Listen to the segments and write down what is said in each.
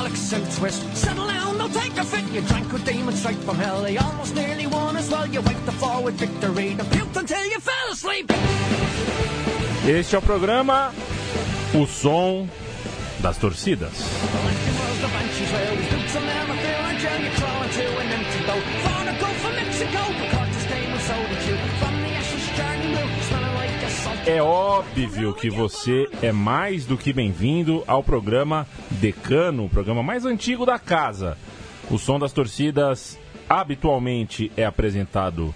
bollocks south twist. Settle down, don't take a fit. You drank with demons straight from hell. They almost nearly won as well. You wiped the with victory. The puked until you fell asleep. Este é o programa O Som das Torcidas. Electing É óbvio que você é mais do que bem-vindo ao programa Decano, o programa mais antigo da casa. O Som das Torcidas habitualmente é apresentado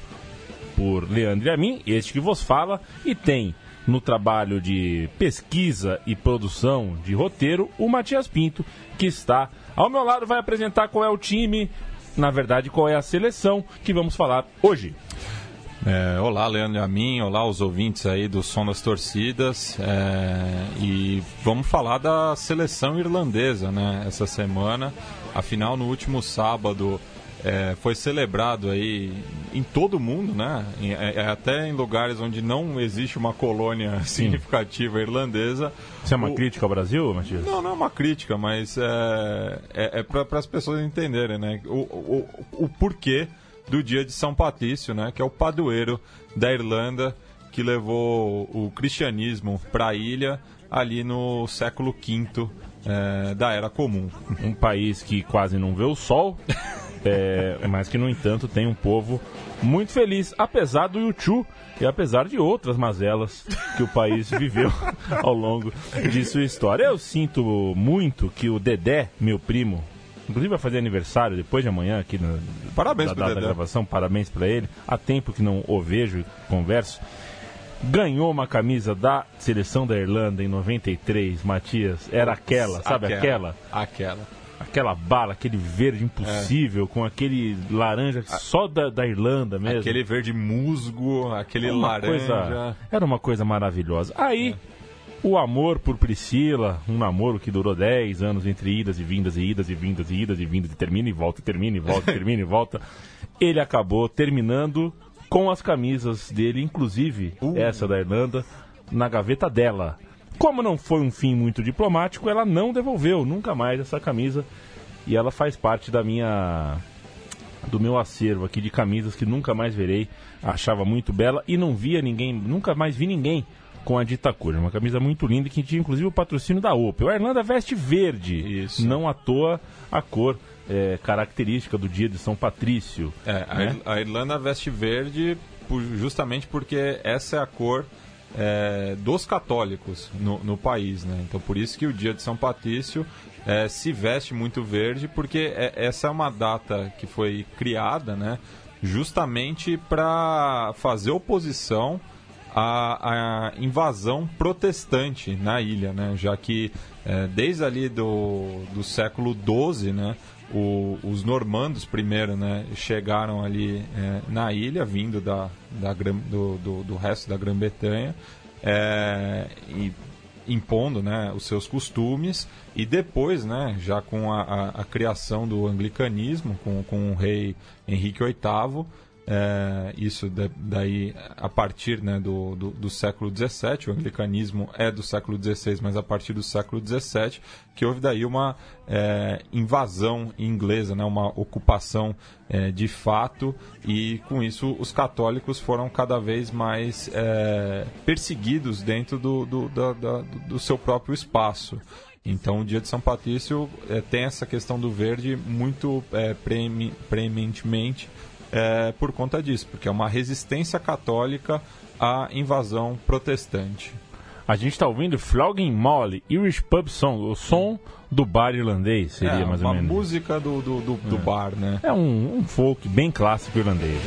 por Leandro e a mim, este que vos fala, e tem no trabalho de pesquisa e produção de roteiro o Matias Pinto, que está ao meu lado, vai apresentar qual é o time, na verdade, qual é a seleção que vamos falar hoje. É, olá, Leandro e a mim, olá os ouvintes aí do Som das Torcidas. é, e vamos falar da seleção irlandesa, né? Essa semana. Afinal, no último sábado é, foi celebrado aí em todo o mundo, né? Em- é- é até em lugares onde não existe uma colônia significativa irlandesa. Isso é uma O- crítica ao Brasil, Matias? não, não é uma crítica, mas é, é, é para as pessoas entenderem, né? O, o, o porquê do dia de São Patrício, né? Que é o padroeiro da Irlanda que levou o cristianismo para a ilha ali no século V é, da Era Comum. um país que quase não vê o sol, é, mas que, no entanto, tem um povo muito feliz, apesar do YouTube e apesar de outras mazelas que o país viveu ao longo de sua história. Eu sinto muito que o Dedé, meu primo, inclusive vai fazer aniversário depois de amanhã aqui na Parabéns da da gravação, parabéns para ele. Há tempo que não o vejo e converso. Ganhou uma camisa da seleção da Irlanda em 93, Matias. Era aquela, sabe aquela? Aquela. aquela bala, aquele verde impossível, com aquele laranja só da, da Irlanda mesmo. Aquele verde musgo, aquele uma laranja. coisa, era uma coisa maravilhosa. Aí, o amor por Priscila, um namoro que durou 10 anos entre idas e vindas, e idas e vindas, e idas e vindas, e termina e volta, e termina e volta, e termina e volta. Ele acabou terminando com as camisas dele, inclusive essa da Irlanda, na gaveta dela. Como não foi um fim muito diplomático, ela não devolveu nunca mais essa camisa. E ela faz parte da minha do meu acervo aqui de camisas que nunca mais verei. Achava muito bela e não via ninguém, nunca mais vi ninguém com a dita cor. Uma camisa muito linda que tinha inclusive o patrocínio da Opel. A Irlanda veste verde, Isso. não à toa a cor é, característica do dia de São Patrício. É, a, né? A Irlanda veste verde por- justamente porque essa é a cor é, dos católicos no, no país, né? Então por isso que o dia de São Patrício é, se veste muito verde, porque é- essa é uma data que foi criada, né? Justamente para fazer oposição à, à invasão protestante na ilha, né? Já que é, desde ali do, do século XII, né? o- os normandos primeiro né, chegaram ali é, na ilha, vindo da, da do, do, do resto da Grã-Bretanha, é, e impondo né, os seus costumes, e depois, né, já com a, a- a criação do anglicanismo, com, com o rei Henrique VIII, é, isso da- daí a partir né, do, do, do século XVII, o anglicanismo é do século XVI, mas a partir do século XVII, que houve daí uma é, invasão inglesa, né, uma ocupação é, de fato, e com isso os católicos foram cada vez mais é, perseguidos dentro do, do, do- do seu próprio espaço. Então, o dia de São Patrício é, tem essa questão do verde muito é, preemi- preeminentemente é, por conta disso, porque é uma resistência católica à invasão protestante. A gente está ouvindo Flogging Molly, Irish Pub Song, o som do bar irlandês, seria é, mais uma ou menos. música do, do, do, do bar, né? É um, um folk bem clássico irlandês.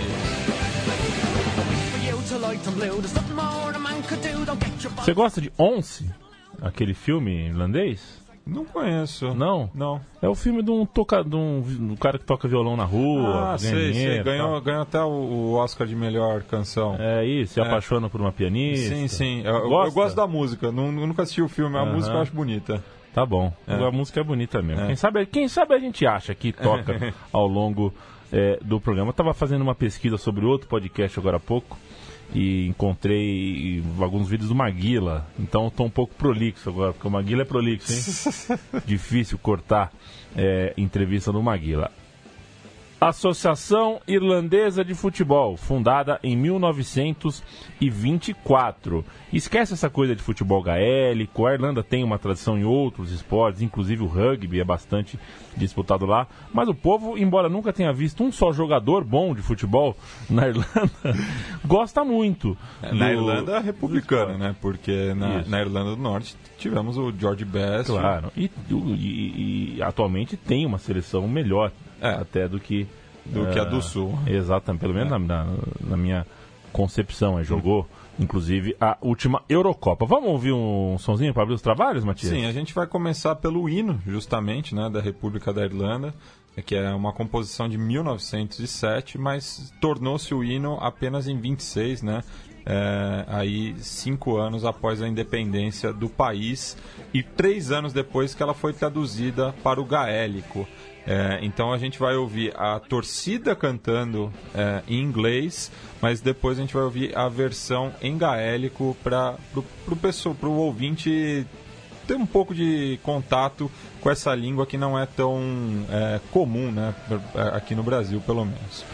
Você gosta de Once? Aquele filme irlandês? Não conheço. Não? Não. É o filme de um, toca, de um, um cara que toca violão na rua, Ah, ganha sei, sei. Ganhou, ganhou até o, o Oscar de melhor canção. É isso, se É. apaixona por uma pianista. Sim, sim. Eu, eu- gosto da música. Nun- nunca assisti o filme, a música eu acho bonita. Tá bom. É. A música é bonita mesmo. É. Quem, sabe, quem sabe a gente acha que toca ao longo é, do programa. Eu tava fazendo uma pesquisa sobre outro podcast agora há pouco e encontrei alguns vídeos do Maguila. Então estou um pouco prolixo agora, porque o Maguila é prolixo, hein? Difícil cortar é, entrevista do Maguila. Associação Irlandesa de Futebol, fundada em 1924. Esquece essa coisa de futebol gaélico. A Irlanda tem uma tradição em outros esportes, inclusive o rugby é bastante disputado lá. Mas o povo, embora nunca tenha visto um só jogador bom de futebol na Irlanda, gosta muito. É, na do... Irlanda republicana, né? Porque na, na, Irlanda do Norte tivemos o George Best. Claro, e, e, e atualmente tem uma seleção melhor é. até do que do uh, que a do Sul. Exatamente, pelo menos é. na, na, na, minha concepção, é, jogou inclusive a última Eurocopa. Vamos ouvir um sonzinho para abrir os trabalhos, Matias? Sim, a gente vai começar pelo hino, justamente, né, da República da Irlanda, que é uma composição de 1907, mas tornou-se o hino apenas em 26, né? É, aí cinco anos após a independência do país e três anos depois que ela foi traduzida para o gaélico. É, então a gente vai ouvir a torcida cantando é, em inglês, mas depois a gente vai ouvir a versão em gaélico para o ouvinte ter um pouco de contato com essa língua que não é tão é, comum né, aqui no Brasil, pelo menos.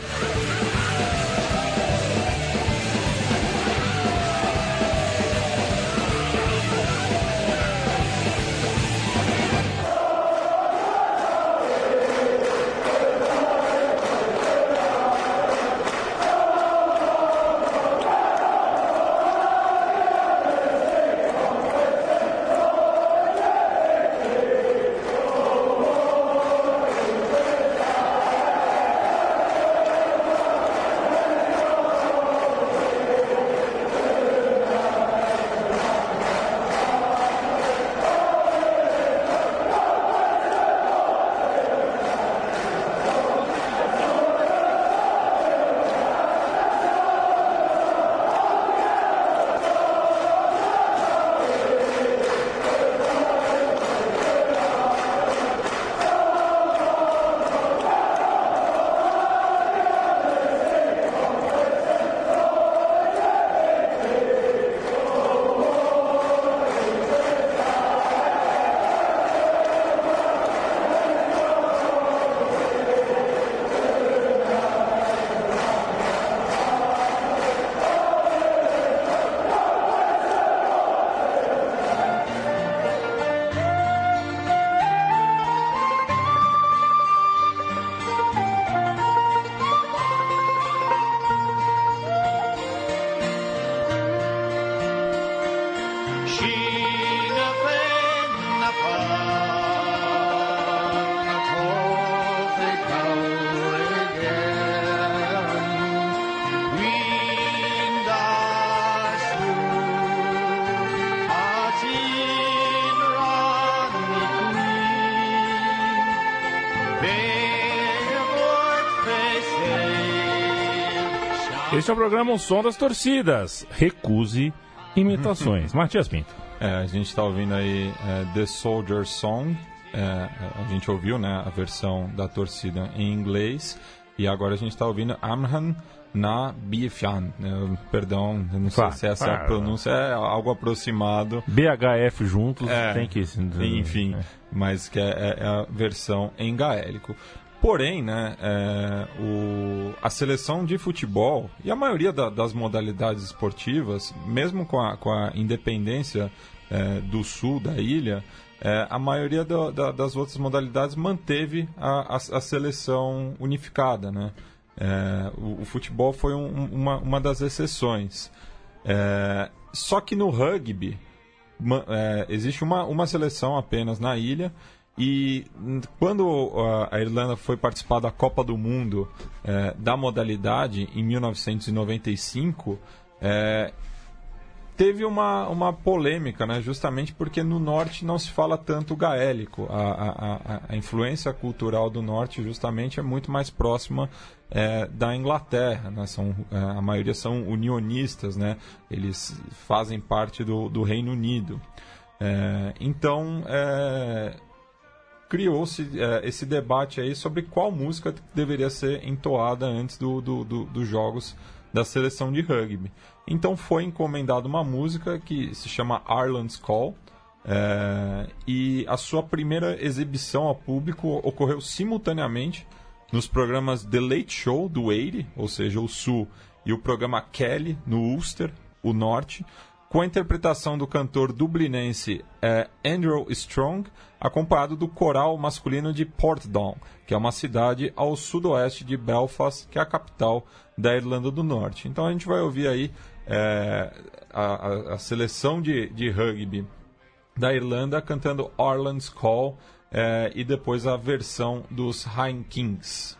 Este é o programa O Som das Torcidas. Recuse imitações. Matias Pinto. É, a gente está ouvindo aí é, The Soldier Song. É, a gente ouviu né, a versão da torcida em inglês. E agora a gente está ouvindo Amhan na Bifian. Né? Perdão, não sei se essa é a pronúncia, é algo aproximado. BHF juntos, é, tem que. Enfim, é. mas que é, é, a versão em gaélico. Porém, né, é, o, a seleção de futebol e a maioria da, das modalidades esportivas, mesmo com a, com a independência é, do sul da ilha, é, a maioria do, da, das outras modalidades manteve a, a, a seleção unificada. Né? É, o, o, futebol foi um, uma, uma das exceções. É, só que no rugby é, existe uma, uma seleção apenas na ilha e quando a Irlanda foi participar da Copa do Mundo é, da modalidade em 1995, é, teve uma, uma polêmica, né? justamente porque no norte não se fala tanto gaélico. A, a, a influência cultural do norte justamente é muito mais próxima é, da Inglaterra. Né? São, a maioria são unionistas, né? eles fazem parte do, do Reino Unido. Então, criou-se é, esse debate aí sobre qual música deveria ser entoada antes do, do, do, dos jogos da seleção de rugby. Então foi encomendada uma música que se chama Ireland's Call, é, e a sua primeira exibição ao público ocorreu simultaneamente nos programas The Late Show do Eire, ou seja, o Sul, e o programa Kelly no Ulster, o Norte, com a interpretação do cantor dublinense é, Andrew Strong, acompanhado do coral masculino de Portdown, que é uma cidade ao sudoeste de Belfast, que é a capital da Irlanda do Norte. Então a gente vai ouvir aí é, a, a, seleção de, de rugby da Irlanda cantando Orland's Call é, e depois a versão dos High Kings.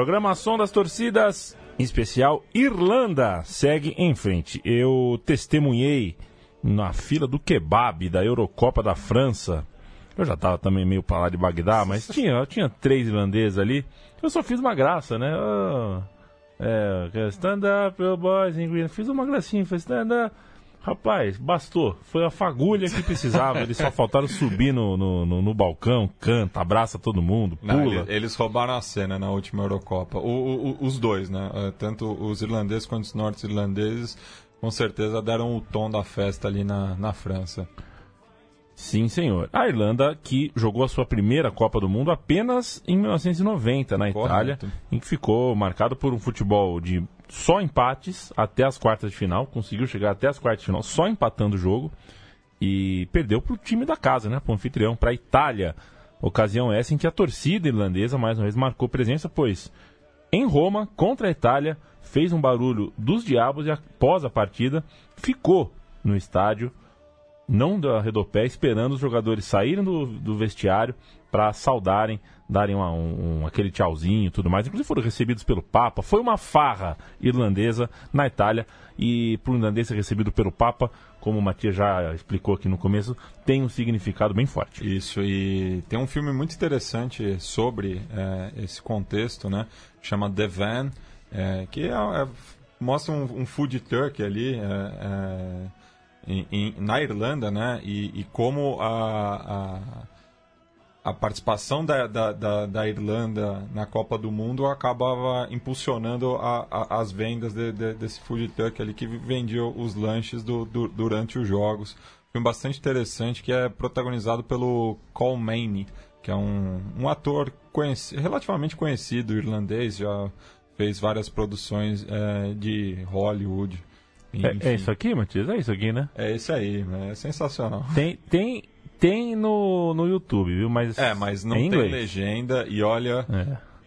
Programação das torcidas, em especial Irlanda, segue em frente. Eu testemunhei na fila do kebab da Eurocopa da França. Eu já estava também meio para lá de Bagdá, mas tinha, tinha três irlandeses ali. Eu só fiz uma graça, né? Oh, é, stand up, boys in green. Fiz uma gracinha, fiz stand up. Rapaz, bastou. Foi a fagulha que precisava. Eles só faltaram subir no, no, no, no balcão, canta, abraça todo mundo, pula. Não, eles, eles, roubaram a cena na última Eurocopa. O, o, os dois, né? É, tanto os irlandeses quanto os norte-irlandeses, com certeza deram o tom da festa ali na, na França. Sim, senhor. A Irlanda que jogou a sua primeira Copa do Mundo apenas em 1990 na Correto. Itália, em que ficou marcado por um futebol de só empates até as quartas de final, conseguiu chegar até as quartas de final só empatando o jogo e perdeu para o time da casa, né, para o anfitrião, para a Itália. Ocasião essa em que a torcida irlandesa mais uma vez marcou presença, pois em Roma, contra a Itália, fez um barulho dos diabos e após a partida ficou no estádio, não da Redopé, esperando os jogadores saírem do, do vestiário para saudarem darem uma, um, aquele tchauzinho e tudo mais. Inclusive foram recebidos pelo Papa. Foi uma farra irlandesa na Itália. E para o irlandês ser recebido pelo Papa, como o Matias já explicou aqui no começo, tem um significado bem forte. Isso, e tem um filme muito interessante sobre é, esse contexto, né? Chama The Van, é, que é, é, mostra um, um, food truck ali é, é, em, em, na Irlanda, né? E, e como a, a a participação da, da, da, da, Irlanda na Copa do Mundo acabava impulsionando a, a, as vendas de, de, desse food truck ali que vendia os lanches do, do, durante os jogos. Foi bastante interessante que é protagonizado pelo Colmane, que é um, um ator conheci, relativamente conhecido irlandês, já fez várias produções é, de Hollywood. É, é, isso aqui, Matias? É isso aqui, né? É isso aí, é sensacional. Tem, tem, tem no, no YouTube, viu? Mas é, mas não tem legenda. E olha,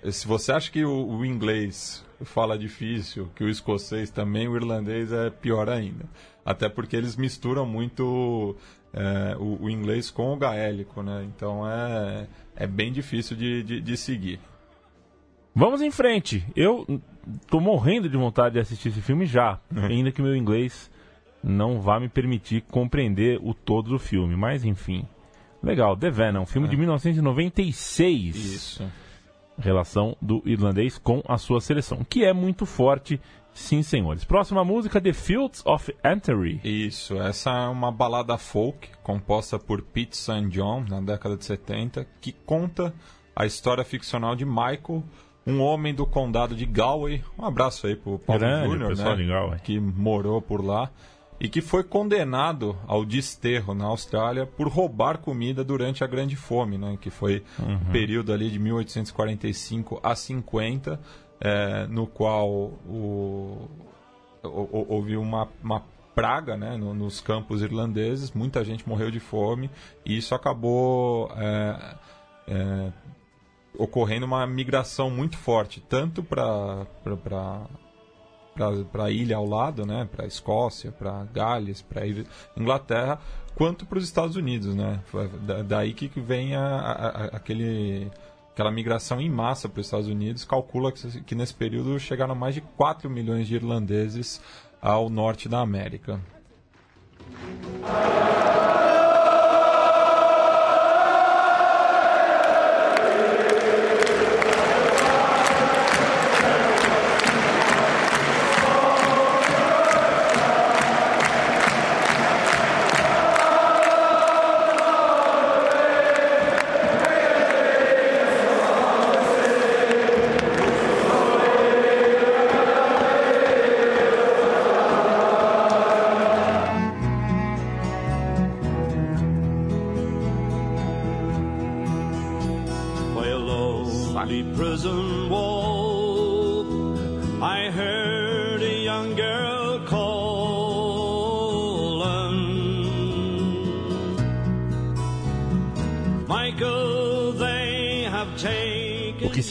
é. se você acha que o, o, inglês fala difícil, que o escocês também, o irlandês é pior ainda. Até porque eles misturam muito é, o, o, inglês com o gaélico, né? Então é, é bem difícil de, de, de seguir. Vamos em frente. Eu tô morrendo de vontade de assistir esse filme já, ainda que meu inglês não vá me permitir compreender o todo do filme, mas enfim. Legal, The Venom, filme de 1996. Isso. Relação do irlandês com a sua seleção, que é muito forte, sim, senhores. Próxima música, The Fields of Entry. Isso, essa é uma balada folk composta por Pete St. John na década de 70, que conta a história ficcional de Michael, um homem do condado de Galway. Um abraço aí pro Paulo Grande Júnior, né? Que morou por lá e que foi condenado ao desterro na Austrália por roubar comida durante a Grande Fome, né? Que foi um período ali de 1845 a 50, eh, no qual o, o- o- houve uma, uma praga né, no- nos campos irlandeses, muita gente morreu de fome e isso acabou é, é, ocorrendo uma migração muito forte, tanto para para a ilha ao lado, né, para a Escócia, para Gales, para Inglaterra, quanto para os Estados Unidos, né? Daí que vem a- a- aquele aquela migração em massa para os Estados Unidos. Calcula que, que nesse período chegaram mais de 4 milhões de irlandeses ao norte da América.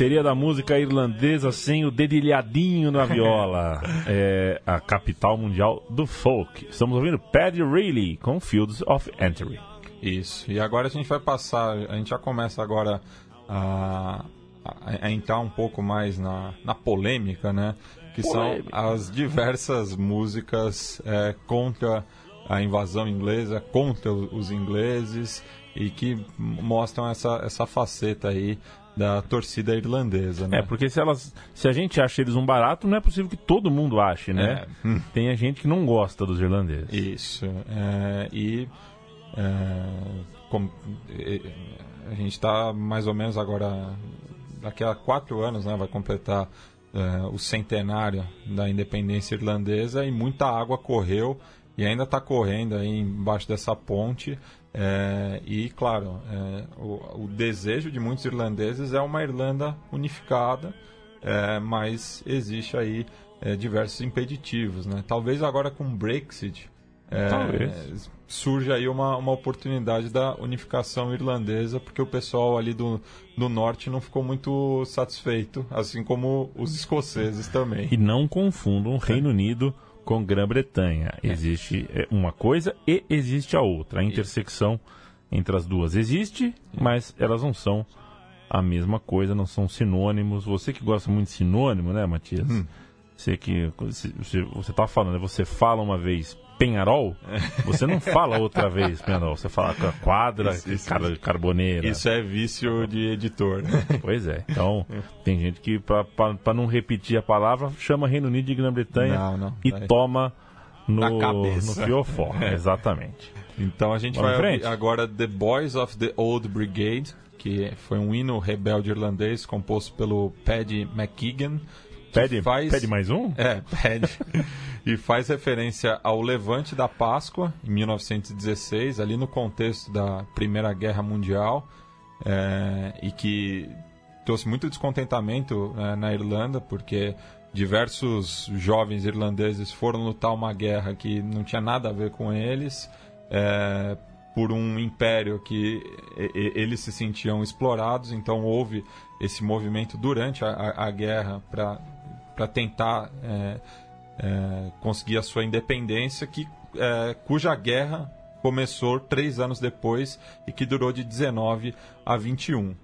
Seria da música irlandesa sem o dedilhadinho na viola? é a capital mundial do folk. Estamos ouvindo Paddy Reilly com Fields of Entry. Isso. E agora a gente vai passar, a gente já começa agora a, a, a entrar um pouco mais na, na polêmica, né? Que Polêmica. são as diversas músicas é, contra a invasão inglesa, contra os ingleses e que mostram essa, essa faceta aí da torcida irlandesa, né? É, porque se elas. Se a gente acha eles um barato, não é possível que todo mundo ache, né? É. Hum. Tem a gente que não gosta dos irlandeses. Isso. é, e é, e- a gente está mais ou menos agora, daqui a quatro anos, né, vai completar é, o centenário da independência irlandesa e muita água correu e ainda está correndo aí embaixo dessa ponte. É, e, claro, é, o, o desejo de muitos irlandeses é uma Irlanda unificada, é, mas existe aí é, diversos impeditivos. Né? Talvez agora com o Brexit é, Talvez. surge aí uma, uma oportunidade da unificação irlandesa, porque o pessoal ali do, do norte não ficou muito satisfeito, assim como os escoceses também. E não confundam Reino Unido com Grã-Bretanha. Existe é, uma coisa e existe a outra. A intersecção entre as duas existe, mas elas não são a mesma coisa, não são sinônimos. Você que gosta muito de sinônimo, né, Matias? Você que você, você- você tá falando, né, você fala uma vez Penharol, você não fala outra vez Penharol, você fala quadra, Isso, isso, car- carboneira. Isso é vício de editor. Pois é. Então, tem gente que, pra não repetir a palavra, chama Reino Unido de Grã-Bretanha e Vai. toma no, Na cabeça. no fiofó. Exatamente. Então a gente Vamos vai em ouvir frente? agora The Boys of the Old Brigade, que foi um hino rebelde irlandês composto pelo Paddy McKeegan. Pede, faz... pede mais um? É, pede. e faz referência ao levante da Páscoa, em 1916, ali no contexto da Primeira Guerra Mundial, é, e que trouxe muito descontentamento é, na Irlanda, porque diversos jovens irlandeses foram lutar uma guerra que não tinha nada a ver com eles, é, por um império que eles se sentiam explorados, então houve esse movimento durante a, a- a guerra para tentar é, é, conseguir a sua independência, que, é, cuja guerra começou três anos depois e que durou de 19 a 21.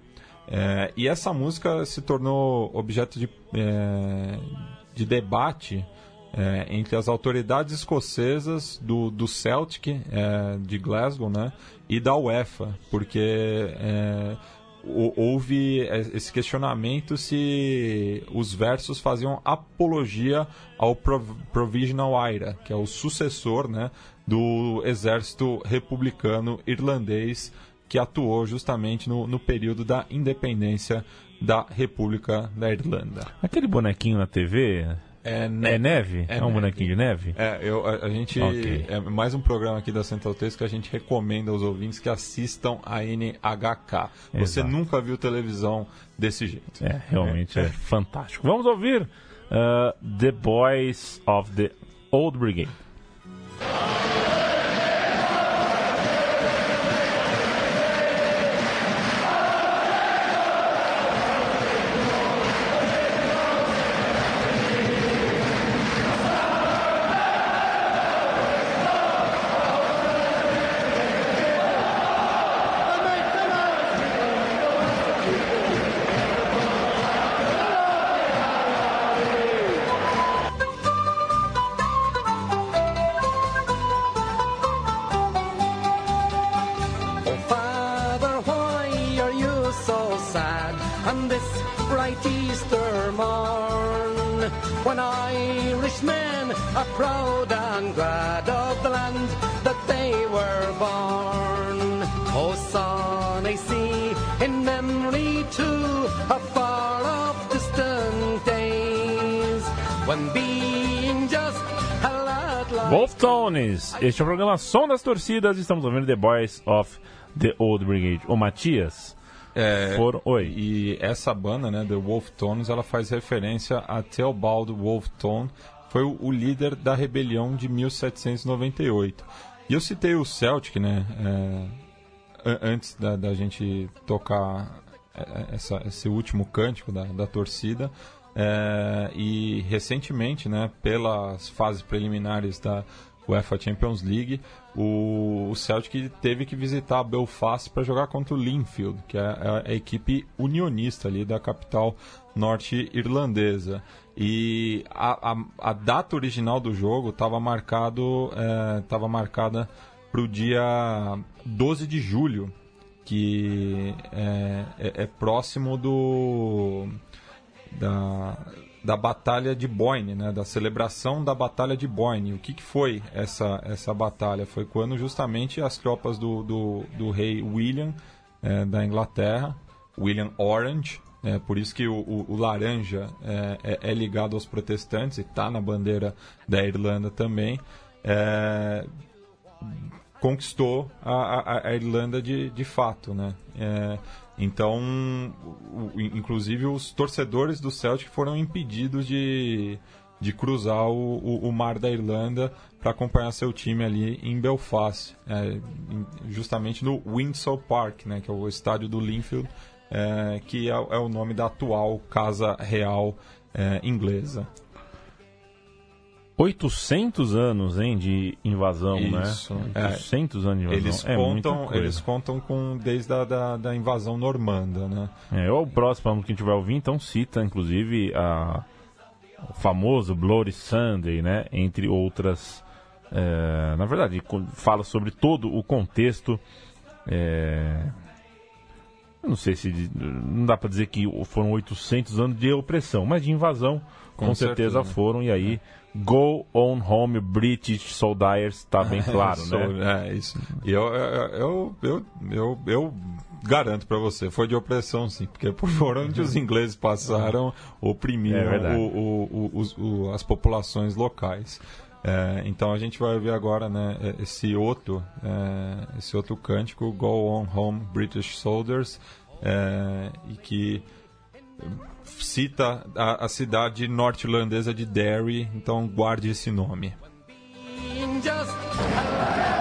É, e essa música se tornou objeto de, é, de debate é, entre as autoridades escocesas do, do Celtic de Glasgow né, e da UEFA, porque houve esse questionamento se os versos faziam apologia ao Provisional IRA, que é o sucessor né, do exército republicano irlandês que atuou justamente no, no período da independência da República da Irlanda. Aquele bonequinho na TV, é, ne é neve? É, é um neve. bonequinho de neve? É, eu, a, a gente. Okay. É mais um programa aqui da Central 3 que a gente recomenda aos ouvintes que assistam a NHK. Você Exato. nunca viu televisão desse jeito. É, realmente é, é fantástico. Vamos ouvir uh, The Boys of the Old Brigade. Tones, este é o programa Som das Torcidas. Estamos ouvindo The Boys of the Old Brigade. O Matias. É, For... Oi. E essa banda, né, The Wolf Tones, ela faz referência a Theobald Wolf Tone, foi o, o, líder da rebelião de 1798. E eu citei o Celtic, né, é, antes da, da, gente tocar é, é, essa, esse último cântico da, da torcida. É, e recentemente, né, pelas fases preliminares da UEFA Champions League, o, o Celtic teve que visitar Belfast para jogar contra o Linfield, que é a, a equipe unionista ali da capital norte-irlandesa. E a, a, a, data original do jogo estava marcado, estava é, marcada para o dia 12 de julho, que é, é, é próximo do da, da Batalha de Boyne, né, da celebração da Batalha de Boyne. O que, que foi essa, essa batalha? Foi quando justamente as tropas do, do, do rei William é, da Inglaterra, William Orange, é, por isso que o, o, o laranja é, é, é, ligado aos protestantes e está na bandeira da Irlanda também, é, conquistou a, a, a, Irlanda de, de fato. Né? Então, inclusive os torcedores do Celtic foram impedidos de, de cruzar o, o, o mar da Irlanda para acompanhar seu time ali em Belfast, é, justamente no Windsor Park, né, que é o estádio do Linfield, é, que é, é, o nome da atual Casa Real é, inglesa. 800 anos, hein, de invasão, né? Isso, né? 800 é. anos de invasão. Eles é contam, eles contam com desde a da, da invasão normanda, né? É, o próximo que a gente vai ouvir, então cita, inclusive, a, o famoso Bloody Sunday, né? Entre outras. É, na verdade, fala sobre todo o contexto. É, não sei se. Não dá para dizer que foram 800 anos de opressão, mas de invasão, com, com certeza, certeza, foram, e aí. É Go on home British Soldiers, está bem claro, né? É, isso. E eu, eu, eu, eu, eu garanto para você, foi de opressão sim, porque por onde os ingleses passaram, oprimiram é o, o, o, as populações locais. É, então a gente vai ver agora né, esse outro é, esse outro cântico Go On Home British Soldiers é, e que cita a, a cidade norte-irlandesa de Derry, então guarde esse nome. So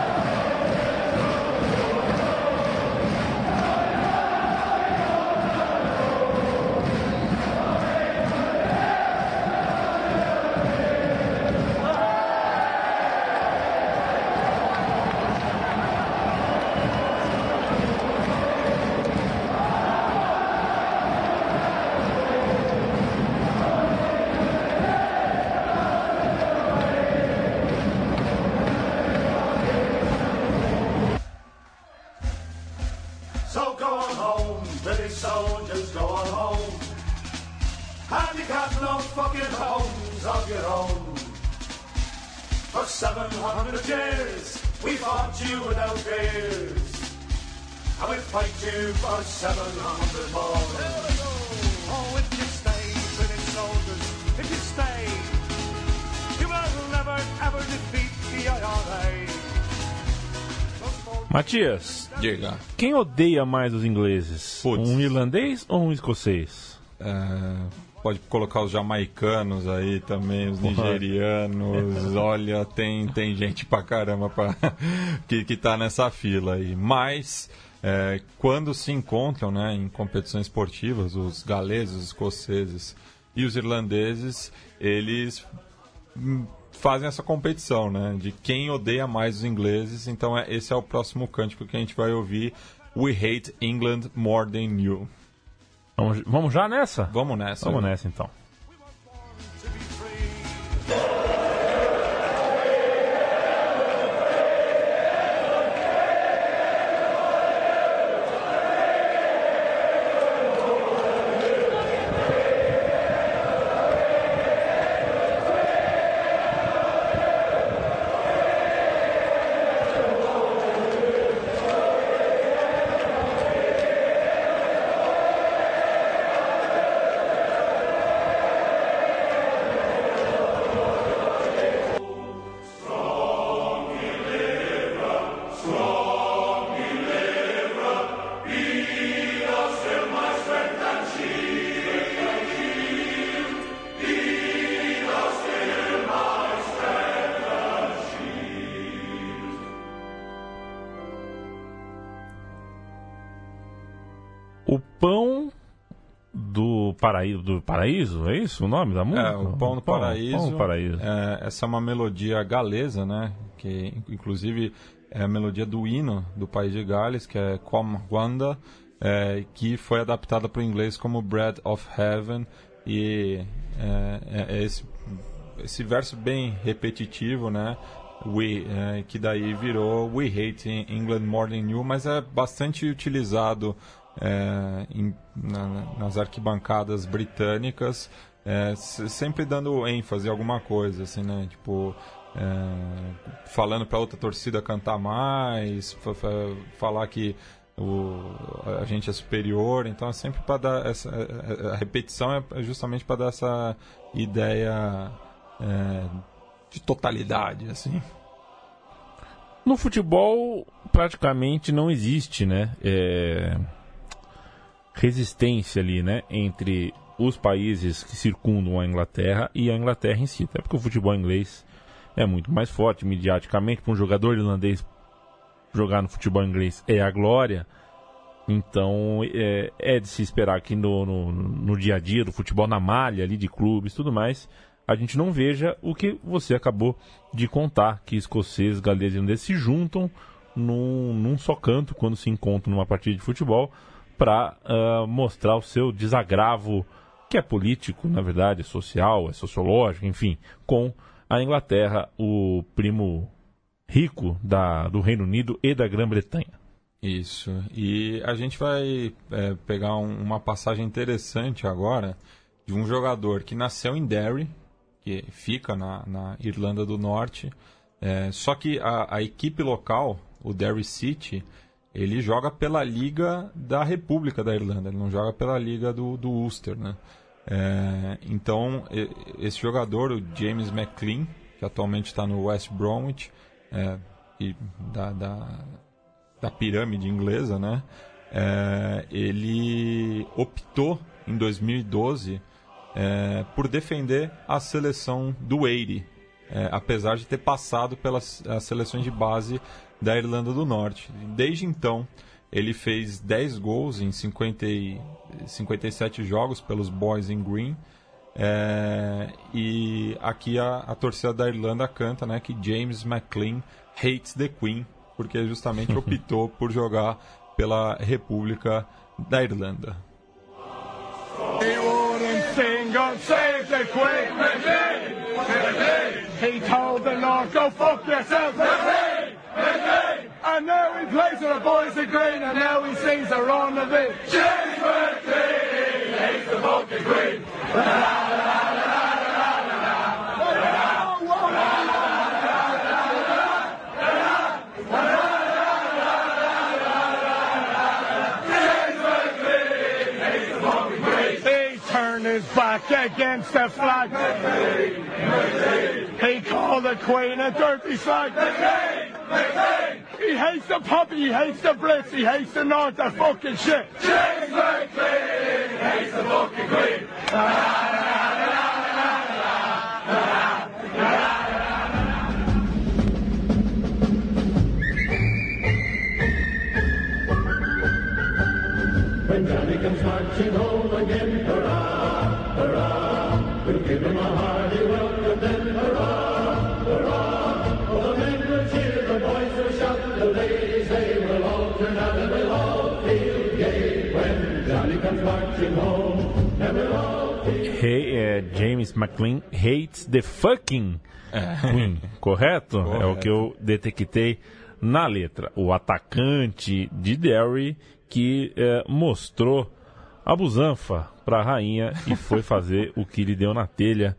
Matias, Diga. quem odeia mais os ingleses? Putz. Um irlandês ou um escocês? É, pode colocar os jamaicanos aí também, os nigerianos. Olha, tem, tem gente pra caramba pra, que, que tá nessa fila aí. Mas, é, quando se encontram né, em competições esportivas, os galeses, os escoceses e os irlandeses, eles fazem essa competição, né? De quem odeia mais os ingleses. Então, é, esse é o próximo cântico que a gente vai ouvir. We hate England more than you. Vamos, vamos já nessa? Vamos nessa. Vamos nessa então. O pão do paraíso, do paraíso, é isso o nome da música? É, o Pão do Paraíso. Pão do Paraíso. É, essa é uma melodia galesa, né? Que inclusive é a melodia do hino do país de Gales, que é Com Wanda, é, que foi adaptada para o inglês como Bread of Heaven. E é, é- é esse, esse verso bem repetitivo, né? We, é, que daí virou We Hate England More Than You, mas é bastante utilizado é, em- na- nas arquibancadas britânicas, é, se- sempre dando ênfase a alguma coisa, assim, né? Tipo, é, falando para outra torcida cantar mais, fa- fa- falar que o, a gente é superior, então é sempre para dar essa a repetição é justamente para dar essa ideia é, de totalidade, assim. No futebol, praticamente não existe, né? é, resistência ali, né? Entre os países que circundam a Inglaterra e a Inglaterra em si. Até porque o futebol inglês é muito mais forte mediaticamente. Para um jogador irlandês jogar no futebol inglês é a glória. Então é, é de se esperar que no, no, no dia a dia do futebol, na malha ali de clubes tudo mais, a gente não veja o que você acabou de contar, que escoceses, galeses e irlandeses se juntam num, num só canto quando se encontram numa partida de futebol para mostrar o seu desagravo, que é político, na verdade, é social, é sociológico, enfim, com a Inglaterra, o primo rico da, do Reino Unido e da Grã-Bretanha. Isso. E a gente vai é, pegar um- uma passagem interessante agora de um jogador que nasceu em Derry, que fica na, na Irlanda do Norte. É, só que a, a equipe local, o Derry City, ele joga pela Liga da República da Irlanda, ele não joga pela Liga do, do Ulster, né? É, então, esse jogador, o James McLean, que atualmente está no West Bromwich, é, e da, da, da pirâmide inglesa, né? É, ele optou em 2012 é, por defender a seleção do Eire, é, apesar de ter passado pelas as seleções de base da Irlanda do Norte. Desde então, ele fez 10 gols em 50, e 57 jogos pelos Boys in Green. É, e aqui a, a torcida da Irlanda canta né, que James McLean hates the Queen, porque justamente optou por jogar pela República da Irlanda. Sing God save the Queen. He told the Lord, go fuck yourself. And And now he plays with the boys of green, and now he sings the wrong of it. James McLean hates the fucking green. He turned his back against the flag. He called the Queen a dirty slag. He hates the puppy, he hates the Brits, he hates the North, they're fucking shit. James McLean hates the fucking Queen. When Johnny comes marching home again, hurrah, hurrah, we'll give him a hearty Hey, é, James McLean hates the fucking Queen, correto? É o que eu detectei na letra. O atacante de Derry que é, mostrou a busanfa para a rainha e foi fazer o que lhe deu na telha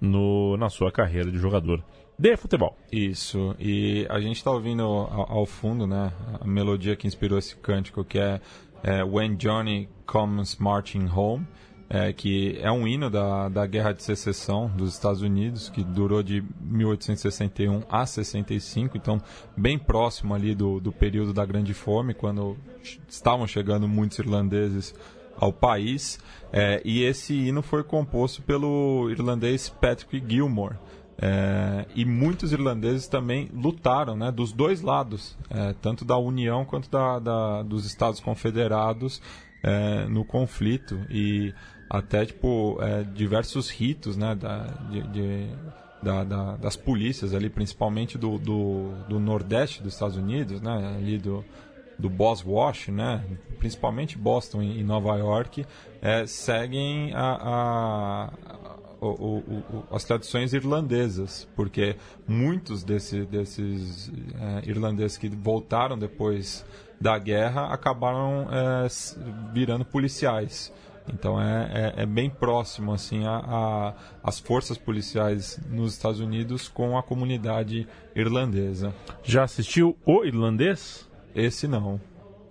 no, na sua carreira de jogador de futebol. Isso, e a gente está ouvindo ao, ao, fundo, né, a melodia que inspirou esse cântico, que é, é When Johnny Comes Marching Home, é, que é um hino da, da Guerra de Secessão dos Estados Unidos, que durou de 1861 a 65, então bem próximo ali do, do período da Grande Fome, quando estavam chegando muitos irlandeses ao país, é, e esse hino foi composto pelo irlandês Patrick Gilmore. É, e muitos irlandeses também lutaram né, dos dois lados, é, tanto da União quanto da, da dos Estados Confederados é, no conflito. E até tipo é, diversos ritos né, da, de, de, da, da, das polícias ali, principalmente do, do, do, Nordeste dos Estados Unidos, né, ali do, do Boss Wash, né, principalmente Boston e, Nova York, é, seguem a, a, o, o, o, as tradições irlandesas, porque muitos desse, desses é, irlandeses que voltaram depois da guerra acabaram é, virando policiais. Então é, é, é, bem próximo assim a, a, as forças policiais nos Estados Unidos com a comunidade irlandesa. Já assistiu o irlandês? Esse não.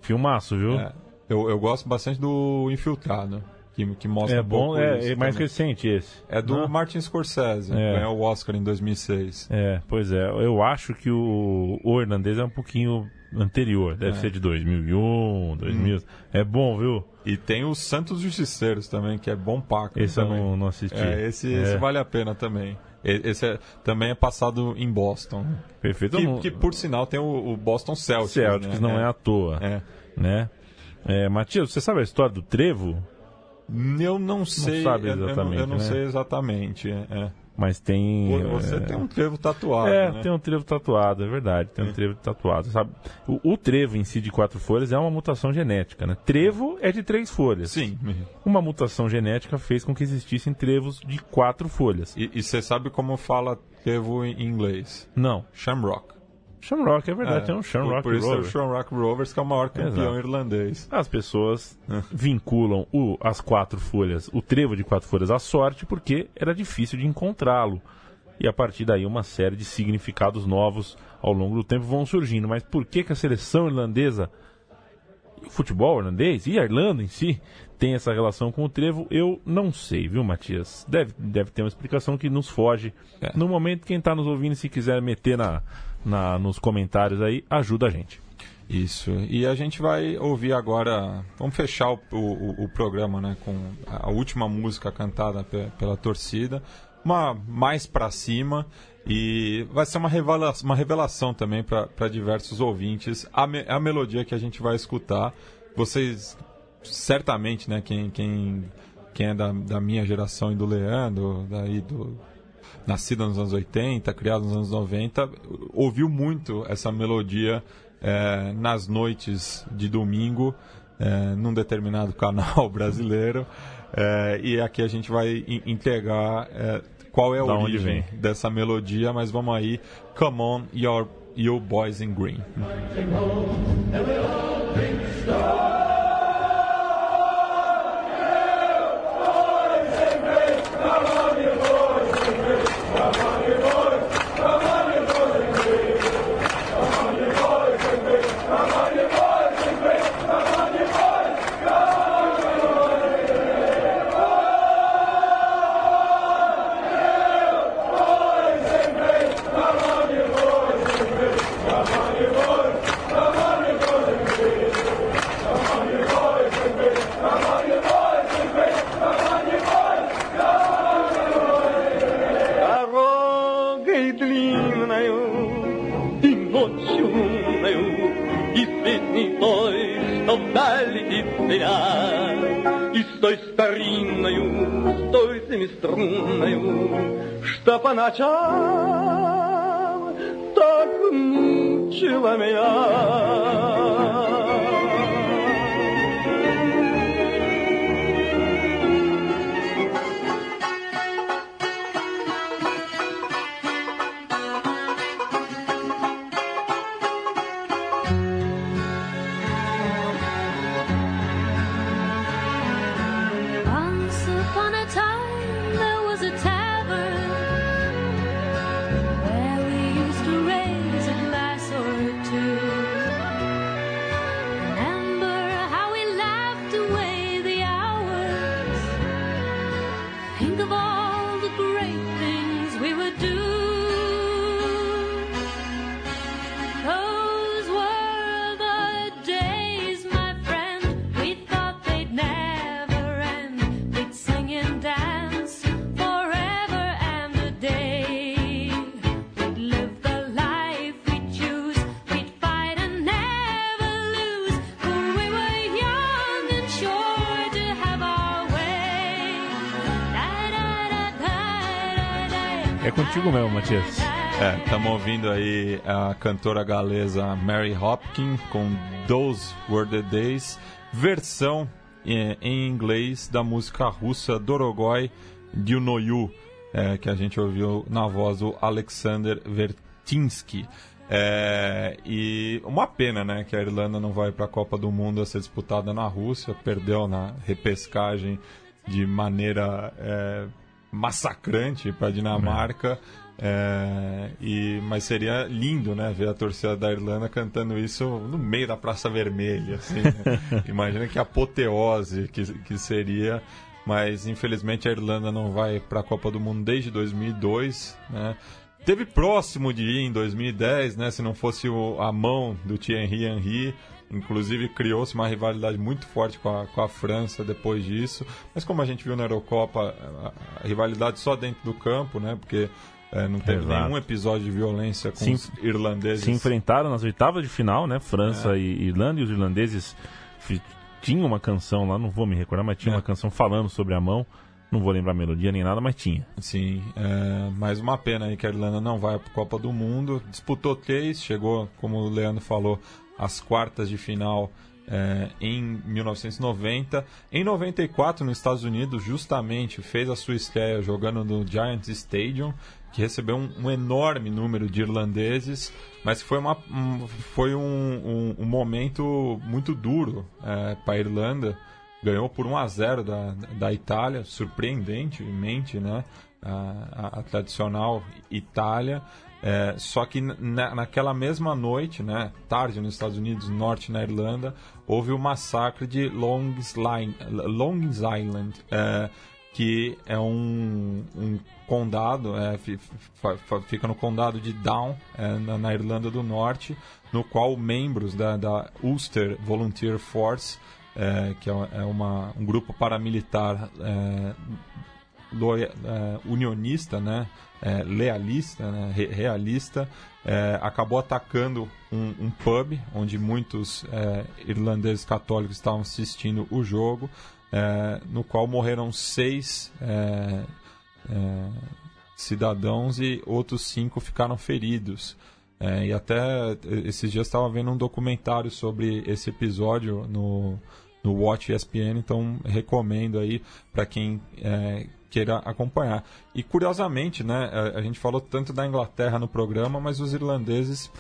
Filmaço, viu? É, eu, eu gosto bastante do Infiltrado. Que, que mostra é um bom, é, é mais recente esse. É do Não? Martin Scorsese, É. ganhou o Oscar em 2006. É, pois é. Eu acho que o, o irlandês é um pouquinho anterior. Deve É. ser de 2001, 2000. É bom, viu? E tem os Santos Justiceiros também, que é bom paco. Esse eu não, não assisti. É, esse, É, esse vale a pena também. Esse é- também é passado em Boston. Perfeito. Que, não- que, por sinal tem o, o Boston Celtics. Celtics né? não é. à toa, É. né? É, Matias, você sabe a história do trevo? Eu não sei. sabe eu- eu não- exatamente, Eu não, né? sei exatamente. é. Mas tem. Você é, tem um trevo tatuado. É, né? tem um trevo tatuado, é verdade. Tem um trevo tatuado, sabe? O, o trevo em si de quatro folhas é uma mutação genética, né? Trevo é de três folhas. Sim. Uma mutação genética fez com que existissem trevos de quatro folhas. E e você sabe como fala trevo em inglês? Não. Shamrock. Shamrock, é verdade, tem um por, Shamrock por isso é o. Shamrock Rovers, que é o maior campeão Exato. irlandês. As pessoas vinculam o- as quatro folhas, o trevo de quatro folhas à sorte, porque era difícil de encontrá-lo. E a partir daí uma série de significados novos ao longo do tempo vão surgindo. Mas por que, que a seleção irlandesa, o futebol irlandês e a Irlanda em si, tem essa relação com o trevo? Eu não sei, viu, Matias? Deve, deve ter uma explicação que nos foge. É. No momento, quem está nos ouvindo, se quiser meter na, na- nos comentários aí, ajuda a gente. Isso. E a gente vai ouvir agora. Vamos fechar o, o, o programa né, com a última música cantada pe- pela torcida. Uma mais pra cima. E vai ser uma revelação, uma revelação também para diversos ouvintes. A, me- a melodia que a gente vai escutar. Vocês, certamente, né, quem, quem, quem é da, da minha geração e do Leandro, daí do, nascida nos anos 80, criada nos anos 90, ouviu muito essa melodia eh, nas noites de domingo, eh, num determinado canal brasileiro. Eh, e aqui a gente vai en- entregar qual é a Da onde origem vem. dessa melodia, mas vamos aí. Come on, you're, e o Boys in Green. cha-cha. Contigo mesmo, Matias. É, estamos ouvindo aí a cantora galesa Mary Hopkins com Those Were the Days, versão eh, em inglês da música russa Dorogoy Dyunoyu, é, que a gente ouviu na voz do Alexander Vertinsky. É, e uma pena, né, que a Irlanda não vai para a Copa do Mundo a ser disputada na Rússia, perdeu na repescagem de maneira é, massacrante para a Dinamarca. É, e, mas seria lindo, né, ver a torcida da Irlanda cantando isso no meio da Praça Vermelha, assim. né? Imagina que apoteose que, que seria. Mas infelizmente a Irlanda não vai para a Copa do Mundo desde 2002, né? Teve próximo de ir em 2010, né? Se não fosse o- a mão do Thierry Henry. Inclusive criou-se uma rivalidade muito forte com a, com a França depois disso. Mas como a gente viu na Eurocopa, a, a rivalidade só dentro do campo, né? Porque é, não teve Exato. nenhum episódio de violência com Sim. os irlandeses. Se enfrentaram nas oitavas de final, né? É. França e Irlanda, e os irlandeses tinham uma canção lá, não vou me recordar, mas tinha É. uma canção falando sobre a mão. Não vou lembrar a melodia nem nada, mas tinha. Sim, é, mais uma pena aí que a Irlanda não vai para a Copa do Mundo. Disputou três, chegou, como o Leandro falou, às quartas de final é, em 1990. Em 94, nos Estados Unidos, justamente fez a sua estreia jogando no Giants Stadium, que recebeu um, um enorme número de irlandeses, mas foi, uma, um, foi um, um- momento muito duro para a Irlanda ganhou por 1 a 0 da, da Itália, surpreendentemente, né? A, a- a tradicional Itália. É, só que na, naquela mesma noite, né, tarde nos Estados Unidos, norte na Irlanda, houve o massacre de Long's, Line, Long's Island, é, que é um, um condado, é, fica no condado de Down, é, na, na Irlanda do Norte, no qual membros da, da Ulster Volunteer Force é, que é é uma, um grupo paramilitar loia- é, unionista, né, é, lealista, né, re- realista, é, acabou atacando um, um pub onde muitos irlandeses católicos estavam assistindo o jogo, no qual morreram seis cidadãos e outros cinco ficaram feridos. E até esses dias estava vendo um documentário sobre esse episódio no, no Watch ESPN, então recomendo aí para quem é, queira acompanhar. E curiosamente, né, a, a gente falou tanto da Inglaterra no programa, mas os irlandeses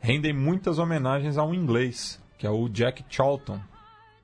rendem muitas homenagens a um inglês, que é o Jack Charlton,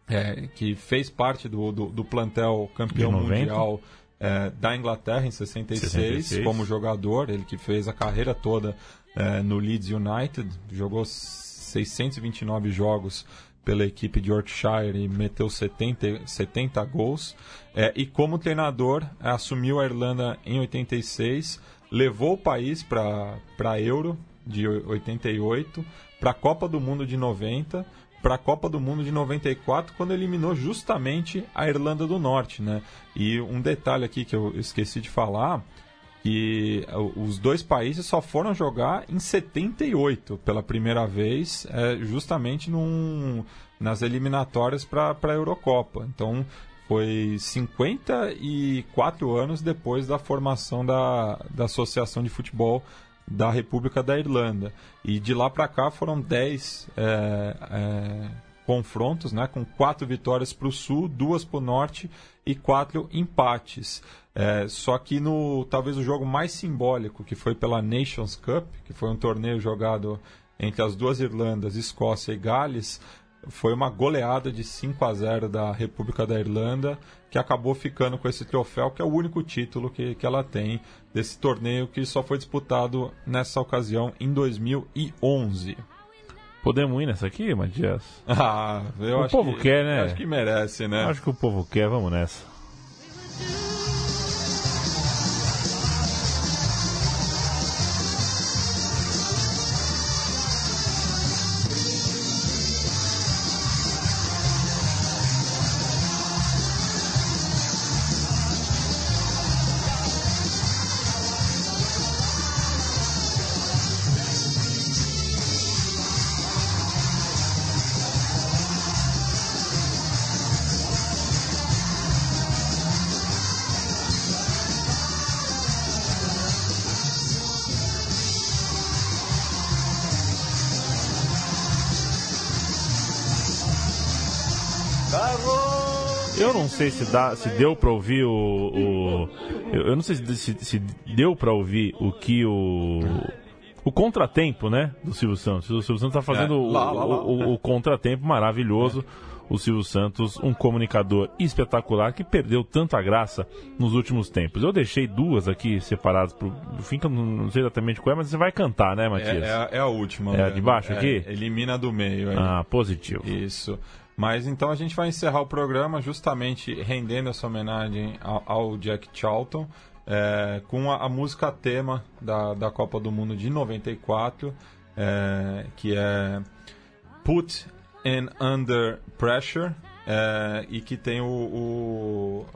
é, que fez parte do, do, do plantel campeão De 90. mundial é, da Inglaterra em 66, 66. como jogador, ele que fez a carreira toda é, no Leeds United, jogou 629 jogos pela equipe de Yorkshire e meteu 70, 70 gols. É, e como treinador, assumiu a Irlanda em 86, levou o país para a Euro de 88, para a Copa do Mundo de 90, para a Copa do Mundo de 94, quando eliminou justamente a Irlanda do Norte. Né? E um detalhe aqui que eu esqueci de falar que os dois países só foram jogar em 78 pela primeira vez, é, justamente num, nas eliminatórias para a Eurocopa. Então foi 54 anos depois da formação da, da Associação de Futebol da República da Irlanda. E de lá para cá foram 10 é, é, confrontos, né, com quatro vitórias para o Sul, duas para o Norte e quatro empates. É, só que no talvez o jogo mais simbólico, que foi pela Nations Cup, que foi um torneio jogado entre as duas Irlandas, Escócia e Gales, foi uma goleada de 5 a 0 da República da Irlanda, que acabou ficando com esse troféu, que é o único título que, que ela tem desse torneio, que só foi disputado nessa ocasião em 2011. Podemos ir nessa aqui, Matias? Ah, eu O acho povo que, quer, né? Acho que merece, né? Acho que o povo quer, vamos nessa. Eu não sei se dá, se deu pra ouvir o, o- eu, não sei se, se- deu pra ouvir o que o o contratempo, né, do Silvio Santos. O Silvio Santos tá fazendo É, o- lá, lá, lá. o, o- o contratempo maravilhoso. O Silvio Santos, um comunicador espetacular que perdeu tanta graça nos últimos tempos. Eu deixei duas aqui separadas pro fim, que eu não, sei exatamente qual é, mas você vai cantar, né, É, Matias? é a- é a última. É a né? de baixo É, aqui? Elimina do meio. aí. Ah, positivo. Isso. Mas então a gente vai encerrar o programa justamente rendendo essa homenagem ao, Jack Charlton é, com a, a música tema da, da Copa do Mundo de 94, é, que é Put in Under Pressure é, e que tem o, o,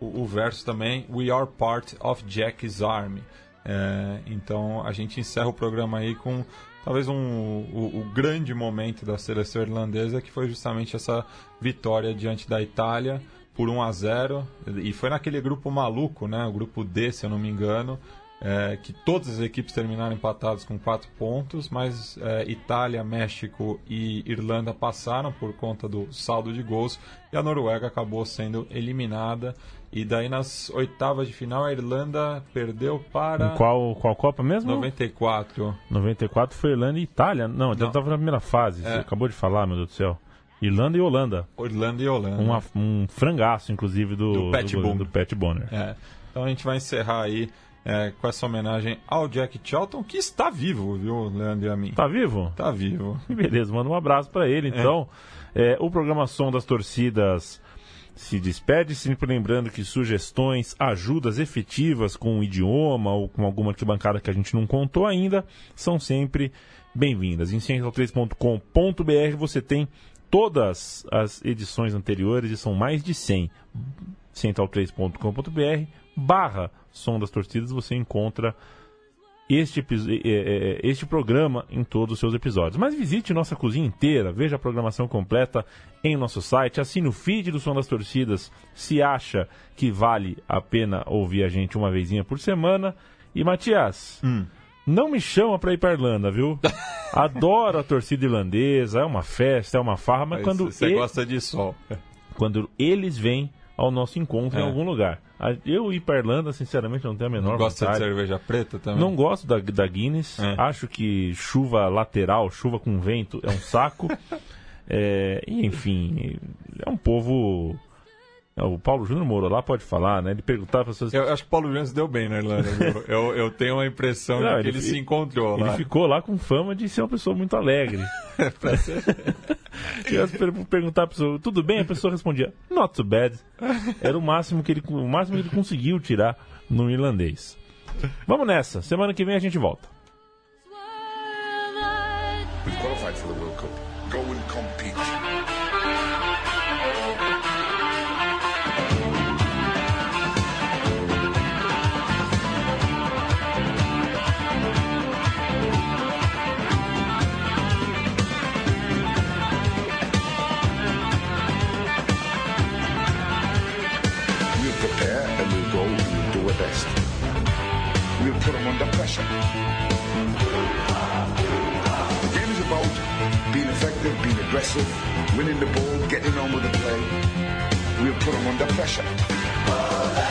o, o verso também We are part of Jack's Army. É, então a gente encerra o programa aí com talvez um, o, o grande momento da seleção irlandesa, que foi justamente essa vitória diante da Itália por 1 a 0 e foi naquele grupo maluco, né, o grupo D, se eu não me engano, é, que todas as equipes terminaram empatadas com quatro pontos, mas é, Itália, México e Irlanda passaram por conta do saldo de gols e a Noruega acabou sendo eliminada. E daí nas oitavas de final a Irlanda perdeu para Em qual, qual Copa mesmo? 94. 94 foi Irlanda e Itália. Não, já estava na primeira fase. Você É. acabou de falar, meu Deus do céu. Irlanda e Holanda. Irlanda e Holanda. Uma- um frangaço, inclusive, do, Do Pat do, do Pat Bonner. É. Então a gente vai encerrar aí é, com essa homenagem ao Jack Charlton, que está vivo, viu, Leandro e a mim? Tá vivo? Tá vivo. Beleza, manda um abraço pra ele. Então, é, o programa Som das Torcidas se despede, sempre lembrando que sugestões, ajudas efetivas com o idioma ou com alguma arquibancada que a gente não contou ainda, são sempre bem-vindas. Em central3.com.br você tem todas as edições anteriores, e são mais de 100. central3.com.br barra Som das Torcidas você encontra este, epi- eh, eh, este programa em todos os seus episódios. Mas visite nossa cozinha inteira, veja a programação completa em nosso site, assine o feed do Som das Torcidas se acha que vale a pena ouvir a gente uma vezinha por semana. E Matias, não me chama pra ir pra Irlanda, viu? Adoro a torcida irlandesa, é uma festa, é uma farra, mas, quando, Você e- gosta de sol. quando eles vêm, ao nosso encontro em É. algum lugar. Eu ir para Irlanda, sinceramente, não tenho a menor Gosta de vontade. cerveja preta também? Não gosto da, da Guinness. É. Acho que chuva lateral, chuva com vento, é um saco. É, enfim, é um povo. É, O Paulo Júnior morou lá, pode falar, né? Ele perguntava para as pessoas. Eu acho que o Paulo Júnior se deu bem na Irlanda, viu? eu, eu tenho uma impressão Não, de que ele ele, se encontrou Ele lá. ficou lá com fama de ser uma pessoa muito alegre. E as per perguntar a pessoa, tudo bem? A pessoa respondia, not too bad. Era o máximo que ele, o máximo que ele conseguiu tirar no irlandês. Vamos nessa. Semana que vem a gente volta. We've qualified for the World Cup. Go and compete. Under pressure. The game is about being effective, being aggressive, winning the ball, getting on with the play. We'll put them under pressure.